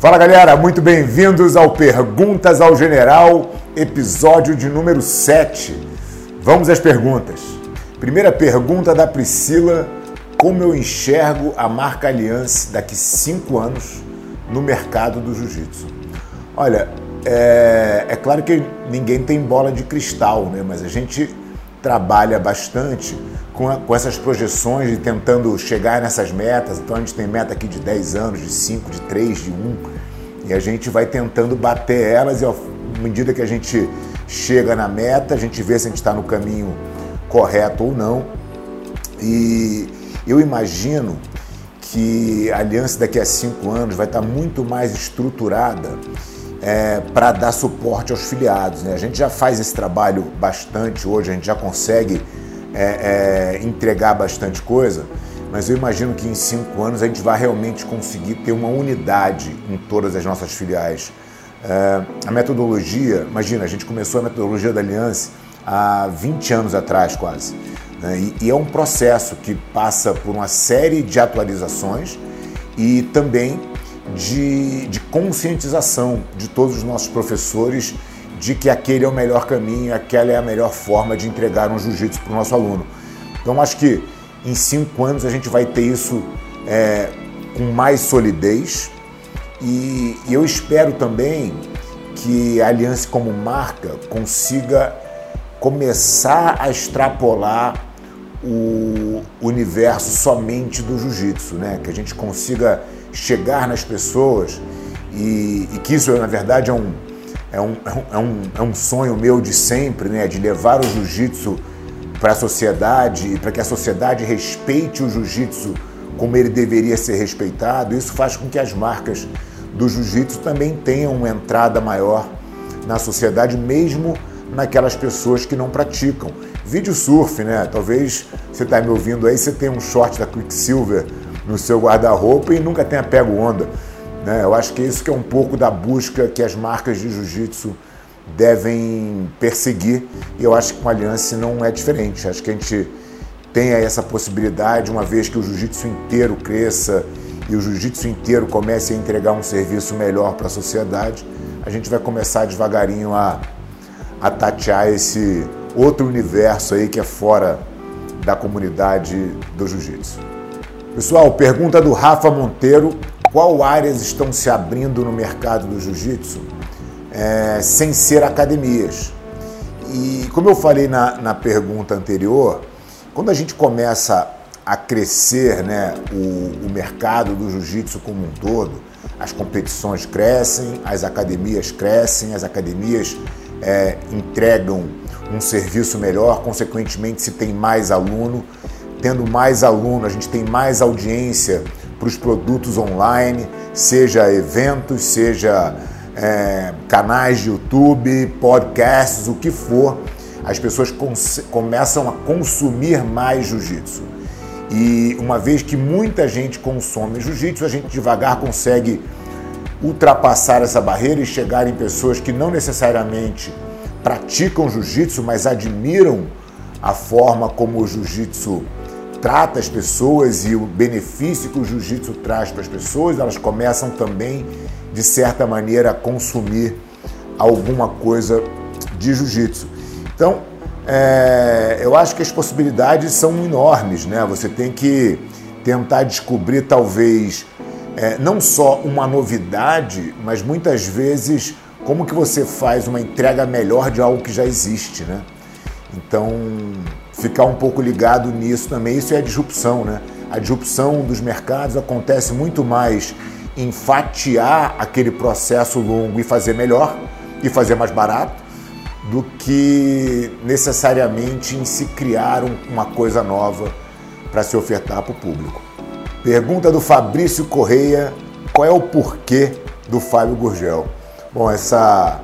Fala galera, muito bem-vindos ao Perguntas ao General, episódio de número 7. Vamos às perguntas. Primeira pergunta da Priscila: Como eu enxergo a marca Aliança daqui cinco anos no mercado do jiu-jitsu? Olha, é, é claro que ninguém tem bola de cristal, né? mas a gente trabalha bastante com, a, com essas projeções e tentando chegar nessas metas. Então a gente tem meta aqui de 10 anos, de 5, de 3, de 1. E a gente vai tentando bater elas e à medida que a gente chega na meta, a gente vê se a gente está no caminho correto ou não. E eu imagino que a aliança daqui a cinco anos vai estar tá muito mais estruturada é, para dar suporte aos filiados. Né? A gente já faz esse trabalho bastante hoje, a gente já consegue é, é, entregar bastante coisa, mas eu imagino que em cinco anos a gente vai realmente conseguir ter uma unidade em todas as nossas filiais. É, a metodologia, imagina, a gente começou a metodologia da Aliança há 20 anos atrás quase. Né? E, e é um processo que passa por uma série de atualizações e também de, de, conscientização de todos os nossos professores de que aquele é o melhor caminho, aquela é a melhor forma de entregar um jiu-jitsu para o nosso aluno. Então, acho que em cinco anos a gente vai ter isso é, com mais solidez e, e eu espero também que a Aliança como marca consiga começar a extrapolar o universo somente do jiu-jitsu, né? Que a gente consiga chegar nas pessoas e, e que isso, na verdade, é um, é um, é um, é um sonho meu de sempre, né? De levar o jiu-jitsu para a sociedade e para que a sociedade respeite o jiu-jitsu como ele deveria ser respeitado. Isso faz com que as marcas do jiu-jitsu também tenham uma entrada maior na sociedade, mesmo naquelas pessoas que não praticam. Vídeo surf, né? Talvez você está me ouvindo aí, você tem um short da Quicksilver no seu guarda-roupa e nunca tenha pego onda. Né? Eu acho que isso que é um pouco da busca que as marcas de jiu-jitsu devem perseguir e eu acho que com a Aliança não é diferente. Acho que a gente tem essa possibilidade, uma vez que o jiu-jitsu inteiro cresça e o jiu-jitsu inteiro comece a entregar um serviço melhor para a sociedade, a gente vai começar devagarinho a, a tatear esse outro universo aí que é fora da comunidade do jiu-jitsu. Pessoal, pergunta do Rafa Monteiro: qual áreas estão se abrindo no mercado do jiu-jitsu é, sem ser academias? E como eu falei na, na pergunta anterior, quando a gente começa a crescer né, o, o mercado do jiu-jitsu como um todo, as competições crescem, as academias crescem, as academias é, entregam um serviço melhor, consequentemente, se tem mais aluno, tendo mais aluno, a gente tem mais audiência para os produtos online, seja eventos, seja é, canais de YouTube, podcasts, o que for, as pessoas começam a consumir mais jiu-jitsu. E uma vez que muita gente consome jiu-jitsu, a gente devagar consegue ultrapassar essa barreira e chegar em pessoas que não necessariamente praticam jiu-jitsu, mas admiram a forma como o jiu-jitsu trata as pessoas e o benefício que o jiu-jitsu traz para as pessoas, elas começam também, de certa maneira, a consumir alguma coisa de jiu-jitsu. Então, é, eu acho que as possibilidades são enormes, né? Você tem que tentar descobrir, talvez, é, não só uma novidade, mas muitas vezes como que você faz uma entrega melhor de algo que já existe, né? Então, ficar um pouco ligado nisso também, isso é a disrupção, né? A disrupção dos mercados acontece muito mais em fatiar aquele processo longo e fazer melhor e fazer mais barato do que necessariamente em se criar uma coisa nova para se ofertar para o público. Pergunta do Fabrício Correia: qual é o porquê do Fábio Gurgel? Bom, essa,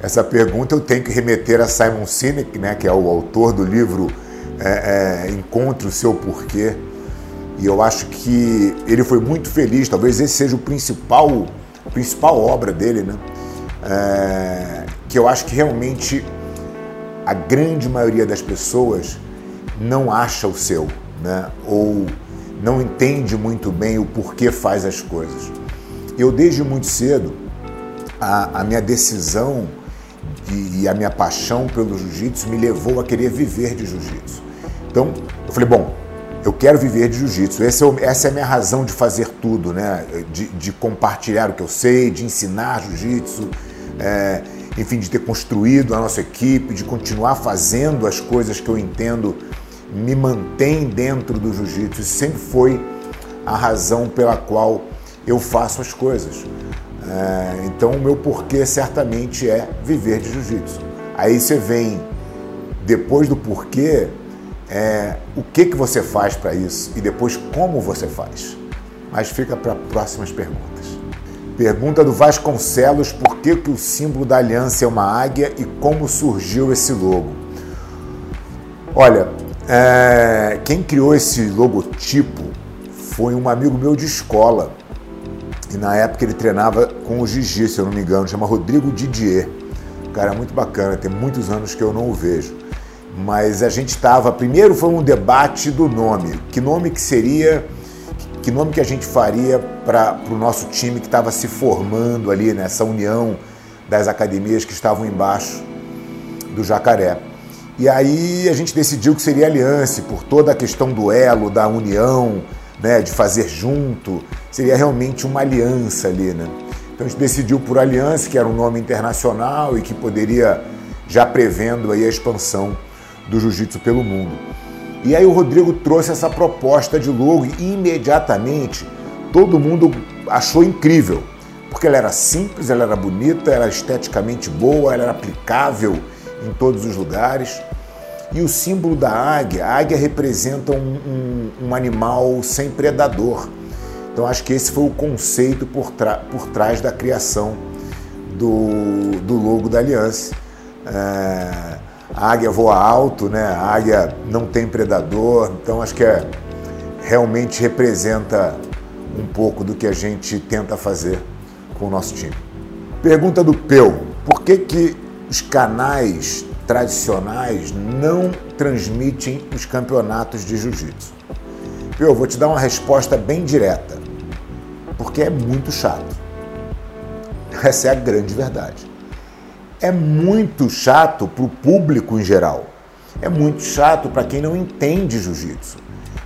essa pergunta eu tenho que remeter a Simon Sinek, né, que é o autor do livro é, é, Encontre o Seu Porquê. E eu acho que ele foi muito feliz, talvez esse seja o principal, a principal obra dele, né? É, que eu acho que realmente a grande maioria das pessoas não acha o seu, né? Ou não entende muito bem o porquê faz as coisas. eu desde muito cedo, a, a minha decisão e, e a minha paixão pelo jiu-jitsu me levou a querer viver de jiu-jitsu. Então, eu falei, bom, eu quero viver de jiu-jitsu. É essa é a minha razão de fazer tudo, né? De, de compartilhar o que eu sei, de ensinar jiu-jitsu, é, enfim, de ter construído a nossa equipe, de continuar fazendo as coisas que eu entendo me mantém dentro do jiu-jitsu. Sempre foi a razão pela qual eu faço as coisas. É, então, o meu porquê certamente é viver de jiu-jitsu. Aí você vem, depois do porquê, é, o que, que você faz para isso e depois como você faz. Mas fica para próximas perguntas. Pergunta do Vasconcelos: por que, que o símbolo da aliança é uma águia e como surgiu esse logo? Olha, é, quem criou esse logotipo foi um amigo meu de escola. E na época ele treinava com o Gigi, se eu não me engano, chama Rodrigo Didier. Cara muito bacana, tem muitos anos que eu não o vejo mas a gente estava. Primeiro foi um debate do nome. Que nome que seria, que nome que a gente faria para o nosso time que estava se formando ali nessa união das academias que estavam embaixo do Jacaré. E aí a gente decidiu que seria Aliança, por toda a questão do elo, da união, né, de fazer junto, seria realmente uma aliança ali, né? Então a gente decidiu por Aliança, que era um nome internacional e que poderia já prevendo aí a expansão do jiu-jitsu pelo mundo. E aí o Rodrigo trouxe essa proposta de logo e imediatamente todo mundo achou incrível, porque ela era simples, ela era bonita, ela era esteticamente boa, ela era aplicável em todos os lugares. E o símbolo da águia, a águia representa um, um, um animal sem predador. Então acho que esse foi o conceito por, por trás da criação do, do logo da aliança. É a águia voa alto, né? A águia não tem predador, então acho que é, realmente representa um pouco do que a gente tenta fazer com o nosso time. Pergunta do Peu: por que, que os canais tradicionais não transmitem os campeonatos de jiu-jitsu? Peu, vou te dar uma resposta bem direta. Porque é muito chato. Essa é a grande verdade é muito chato para o público em geral. É muito chato para quem não entende jiu-jitsu.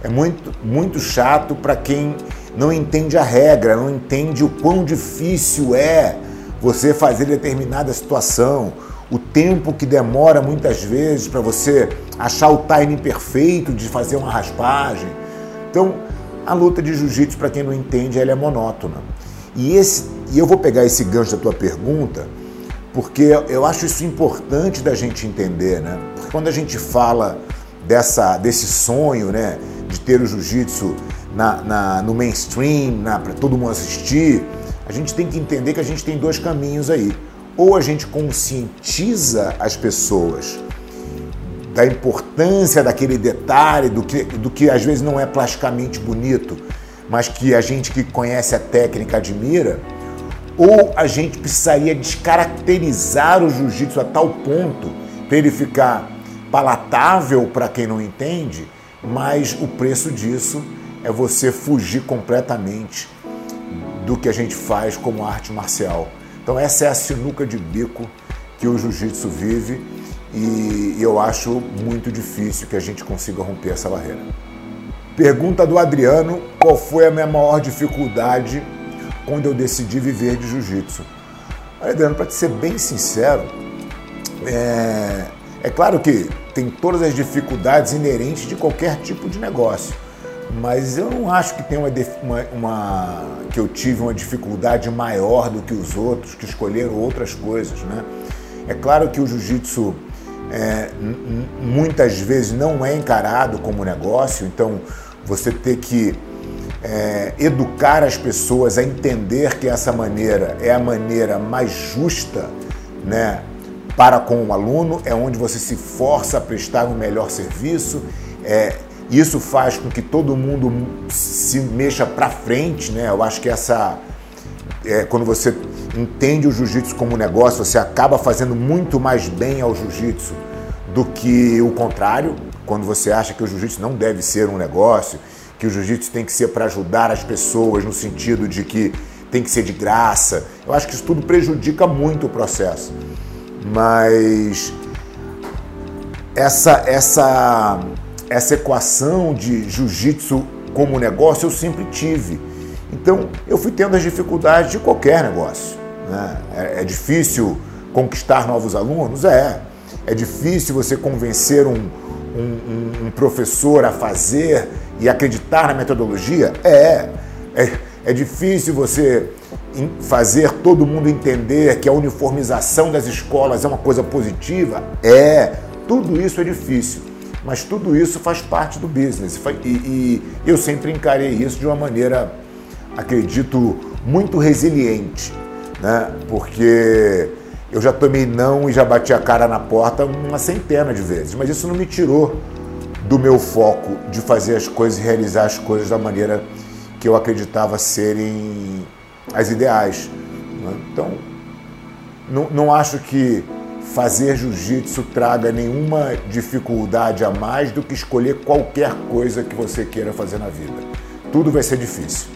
É muito, muito chato para quem não entende a regra, não entende o quão difícil é você fazer determinada situação, o tempo que demora muitas vezes para você achar o timing perfeito de fazer uma raspagem. Então, a luta de jiu-jitsu, para quem não entende, ela é monótona. E, esse, e eu vou pegar esse gancho da tua pergunta porque eu acho isso importante da gente entender, né? Porque quando a gente fala dessa, desse sonho, né, de ter o jiu-jitsu na, na, no mainstream, para todo mundo assistir, a gente tem que entender que a gente tem dois caminhos aí. Ou a gente conscientiza as pessoas da importância daquele detalhe, do que, do que às vezes não é plasticamente bonito, mas que a gente que conhece a técnica admira, ou a gente precisaria descaracterizar o jiu-jitsu a tal ponto para ele ficar palatável para quem não entende, mas o preço disso é você fugir completamente do que a gente faz como arte marcial. Então essa é a sinuca de bico que o jiu-jitsu vive e eu acho muito difícil que a gente consiga romper essa barreira. Pergunta do Adriano: qual foi a minha maior dificuldade quando eu decidi viver de jiu-jitsu. Adriano, para te ser bem sincero, é, é claro que tem todas as dificuldades inerentes de qualquer tipo de negócio, mas eu não acho que tem uma, uma, uma, que eu tive uma dificuldade maior do que os outros que escolheram outras coisas, né? É claro que o jiu-jitsu é, muitas vezes não é encarado como negócio, então você ter que é, educar as pessoas a entender que essa maneira é a maneira mais justa né, para com o aluno, é onde você se força a prestar um melhor serviço. É, isso faz com que todo mundo se mexa para frente, né? Eu acho que essa é, quando você entende o jiu-jitsu como negócio, você acaba fazendo muito mais bem ao jiu-jitsu do que o contrário. Quando você acha que o jiu-jitsu não deve ser um negócio que o jiu-jitsu tem que ser para ajudar as pessoas, no sentido de que tem que ser de graça. Eu acho que isso tudo prejudica muito o processo. Mas essa essa essa equação de jiu-jitsu como negócio eu sempre tive. Então eu fui tendo as dificuldades de qualquer negócio. Né? É, é difícil conquistar novos alunos? É. É difícil você convencer um, um, um, professor a fazer e acreditar na metodologia? É. é. É difícil você fazer todo mundo entender que a uniformização das escolas é uma coisa positiva? É. Tudo isso é difícil. Mas tudo isso faz parte do business. E, e eu sempre encarei isso de uma maneira, acredito, muito resiliente. Né? Porque eu já tomei não e já bati a cara na porta uma centena de vezes, mas isso não me tirou do meu foco de fazer as coisas e realizar as coisas da maneira que eu acreditava serem as ideais. Né? Então, não, não acho que fazer jiu-jitsu traga nenhuma dificuldade a mais do que escolher qualquer coisa que você queira fazer na vida. Tudo vai ser difícil.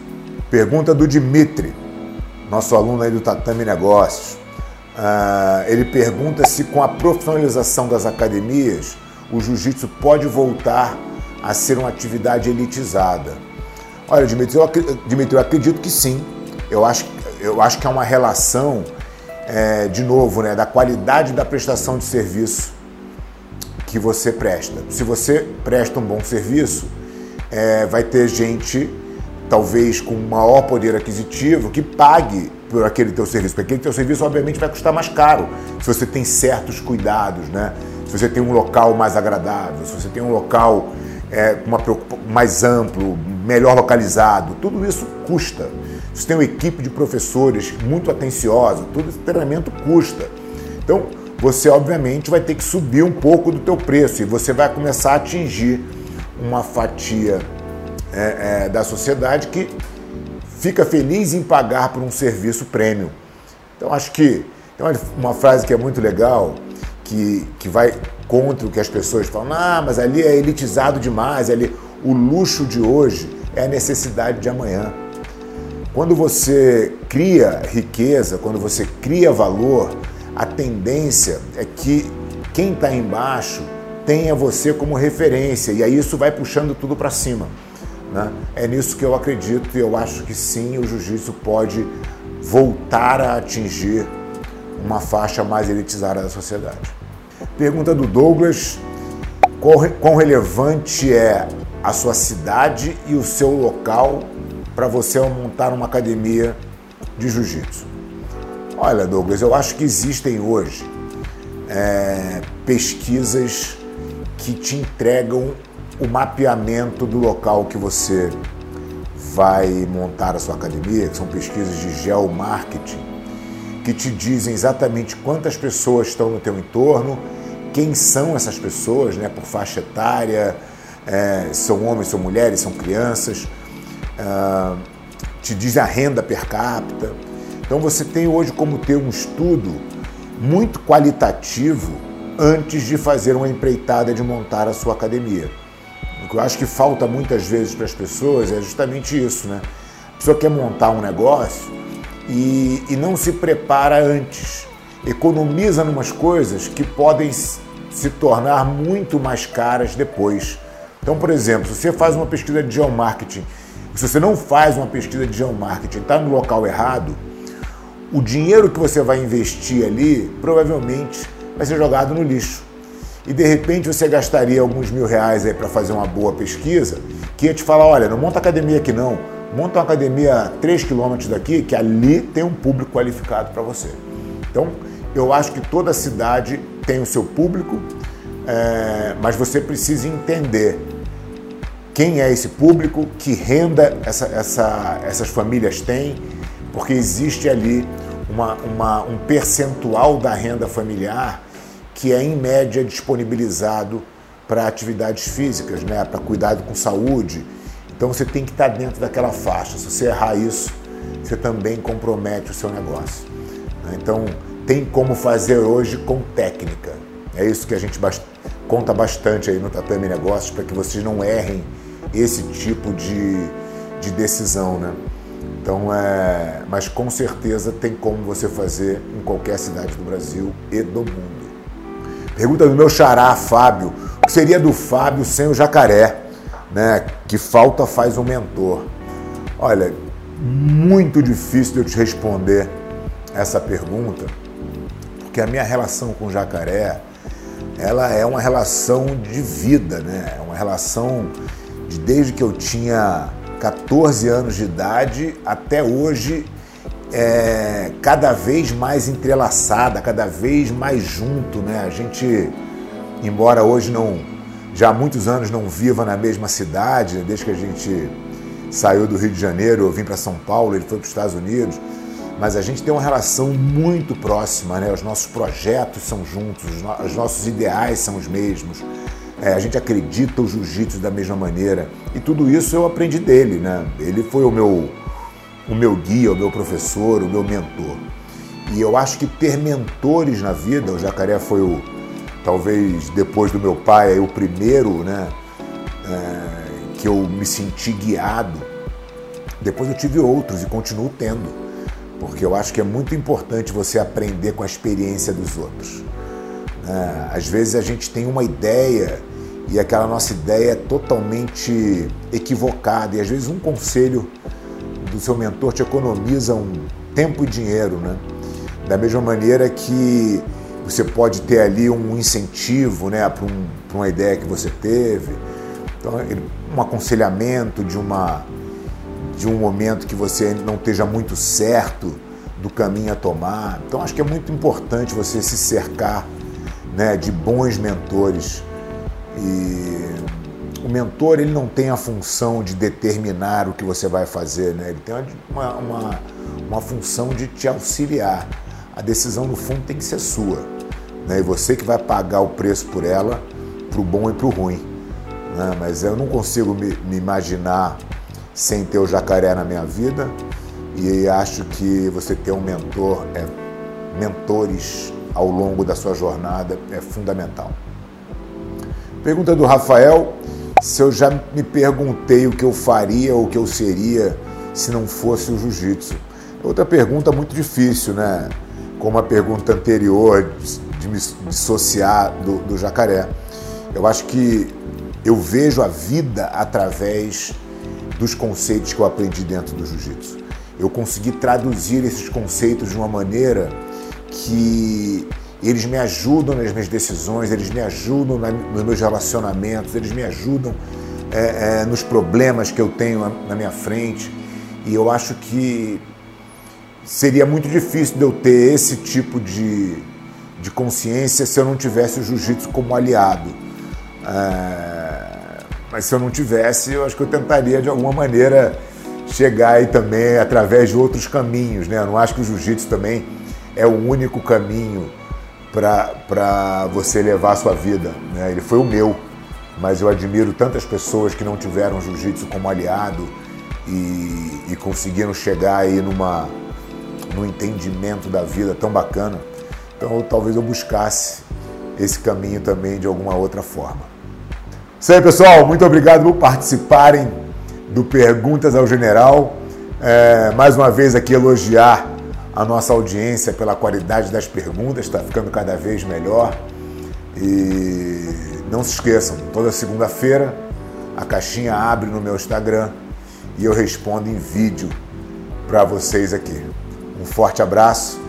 Pergunta do Dimitri, nosso aluno aí do Tatame Negócios. Uh, ele pergunta se com a profissionalização das academias o jiu-jitsu pode voltar a ser uma atividade elitizada. Olha, Dimitri, eu, acredito que sim. Eu acho, eu acho que é uma relação, é, de novo, né, da qualidade da prestação de serviço que você presta. Se você presta um bom serviço, é, vai ter gente, talvez com maior poder aquisitivo, que pague por aquele teu serviço, porque aquele teu serviço obviamente vai custar mais caro se você tem certos cuidados, né? Se você tem um local mais agradável, se você tem um local é, uma, mais amplo, melhor localizado, tudo isso custa. Se você tem uma equipe de professores muito atenciosa, todo esse treinamento custa. Então, você obviamente vai ter que subir um pouco do teu preço e você vai começar a atingir uma fatia é, é, da sociedade que fica feliz em pagar por um serviço premium. Então acho que tem uma frase que é muito legal, que, que vai contra o que as pessoas falam, ah, mas ali é elitizado demais, ali o luxo de hoje é a necessidade de amanhã. Quando você cria riqueza, quando você cria valor, a tendência é que quem está embaixo tenha você como referência e aí isso vai puxando tudo para cima. Né? É nisso que eu acredito e eu acho que sim, o jiu-jitsu pode voltar a atingir uma faixa mais elitizada da sociedade. Pergunta do Douglas: quão relevante é a sua cidade e o seu local para você montar uma academia de jiu-jitsu? Olha, Douglas, eu acho que existem hoje é, pesquisas que te entregam o mapeamento do local que você vai montar a sua academia, que são pesquisas de geomarketing, que te dizem exatamente quantas pessoas estão no teu entorno, quem são essas pessoas, né, por faixa etária, é, são homens, são mulheres, são crianças, uh, te diz a renda per capita. Então você tem hoje como ter um estudo muito qualitativo antes de fazer uma empreitada de montar a sua academia. O que eu acho que falta muitas vezes para as pessoas é justamente isso, né? A pessoa quer montar um negócio e, e não se prepara antes. Economiza umas coisas que podem se tornar muito mais caras depois. Então, por exemplo, se você faz uma pesquisa de geomarketing, se você não faz uma pesquisa de geomarketing, está no local errado, o dinheiro que você vai investir ali provavelmente vai ser jogado no lixo e de repente você gastaria alguns mil reais aí para fazer uma boa pesquisa, que ia te falar, olha, não monta academia aqui não, monta uma academia a 3 quilômetros daqui, que ali tem um público qualificado para você. Então, eu acho que toda cidade tem o seu público, é, mas você precisa entender quem é esse público, que renda essa, essa, essas famílias têm, porque existe ali uma, uma, um percentual da renda familiar que é em média disponibilizado para atividades físicas, né, para cuidado com saúde. Então você tem que estar dentro daquela faixa. Se você errar isso, você também compromete o seu negócio. Né. Então tem como fazer hoje com técnica. É isso que a gente conta bastante aí no Tatame Negócios para que vocês não errem esse tipo de, de decisão, né? Então, é, mas com certeza tem como você fazer em qualquer cidade do Brasil e do mundo. Pergunta do meu xará, Fábio. O que seria do Fábio sem o jacaré? Né? Que falta faz um mentor? Olha, muito difícil de eu te responder essa pergunta, porque a minha relação com o jacaré, ela é uma relação de vida, né? É uma relação de desde que eu tinha 14 anos de idade até hoje, é, cada vez mais entrelaçada, cada vez mais junto, né? A gente, embora hoje não, já há muitos anos não viva na mesma cidade, desde que a gente saiu do Rio de Janeiro, eu vim para São Paulo, ele foi para os Estados Unidos, mas a gente tem uma relação muito próxima, né? Os nossos projetos são juntos, os nossos ideais são os mesmos. É, a gente acredita o jiu-jitsu da mesma maneira. E tudo isso eu aprendi dele, né? Ele foi o meu, o meu guia, o meu professor, o meu mentor. E eu acho que ter mentores na vida, o Jacaré foi o, talvez depois do meu pai, o primeiro, né? É, que eu me senti guiado. Depois eu tive outros e continuo tendo porque eu acho que é muito importante você aprender com a experiência dos outros. É, às vezes a gente tem uma ideia e aquela nossa ideia é totalmente equivocada, e às vezes um conselho do seu mentor te economiza um tempo e dinheiro, né? Da mesma maneira que você pode ter ali um incentivo né, para um, uma ideia que você teve, então, um aconselhamento de uma de um momento que você não esteja muito certo do caminho a tomar. Então acho que é muito importante você se cercar né, de bons mentores. E o mentor ele não tem a função de determinar o que você vai fazer, né? ele tem uma, uma, uma função de te auxiliar. A decisão no fundo tem que ser sua. Né? E você que vai pagar o preço por ela, para o bom e para o ruim. Né? Mas eu não consigo me, me imaginar sem ter o jacaré na minha vida e acho que você ter um mentor, é, mentores ao longo da sua jornada é fundamental. Pergunta do Rafael: se eu já me perguntei o que eu faria ou o que eu seria se não fosse o jiu-jitsu. Outra pergunta muito difícil, né? Como a pergunta anterior de me dissociar do, do jacaré. Eu acho que eu vejo a vida através dos conceitos que eu aprendi dentro do jiu-jitsu. Eu consegui traduzir esses conceitos de uma maneira que eles me ajudam nas minhas decisões, eles me ajudam na, nos meus relacionamentos, eles me ajudam é, é, nos problemas que eu tenho na, na minha frente. E eu acho que seria muito difícil de eu ter esse tipo de, de consciência se eu não tivesse o jiu-jitsu como aliado. É, mas se eu não tivesse, eu acho que eu tentaria de alguma maneira chegar aí também através de outros caminhos, né? Eu não acho que o jiu-jitsu também é o único caminho para você levar a sua vida, né? Ele foi o meu, mas eu admiro tantas pessoas que não tiveram jiu-jitsu como aliado e, e conseguiram chegar aí numa, num entendimento da vida tão bacana. Então talvez eu buscasse esse caminho também de alguma outra forma. Isso aí, pessoal. Muito obrigado por participarem do Perguntas ao General. É, mais uma vez aqui elogiar a nossa audiência pela qualidade das perguntas, está ficando cada vez melhor. E não se esqueçam, toda segunda-feira a caixinha abre no meu Instagram e eu respondo em vídeo para vocês aqui. Um forte abraço.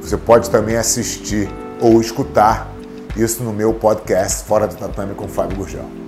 Você pode também assistir ou escutar isso no meu podcast Fora do Tatame com Fábio Gurgel.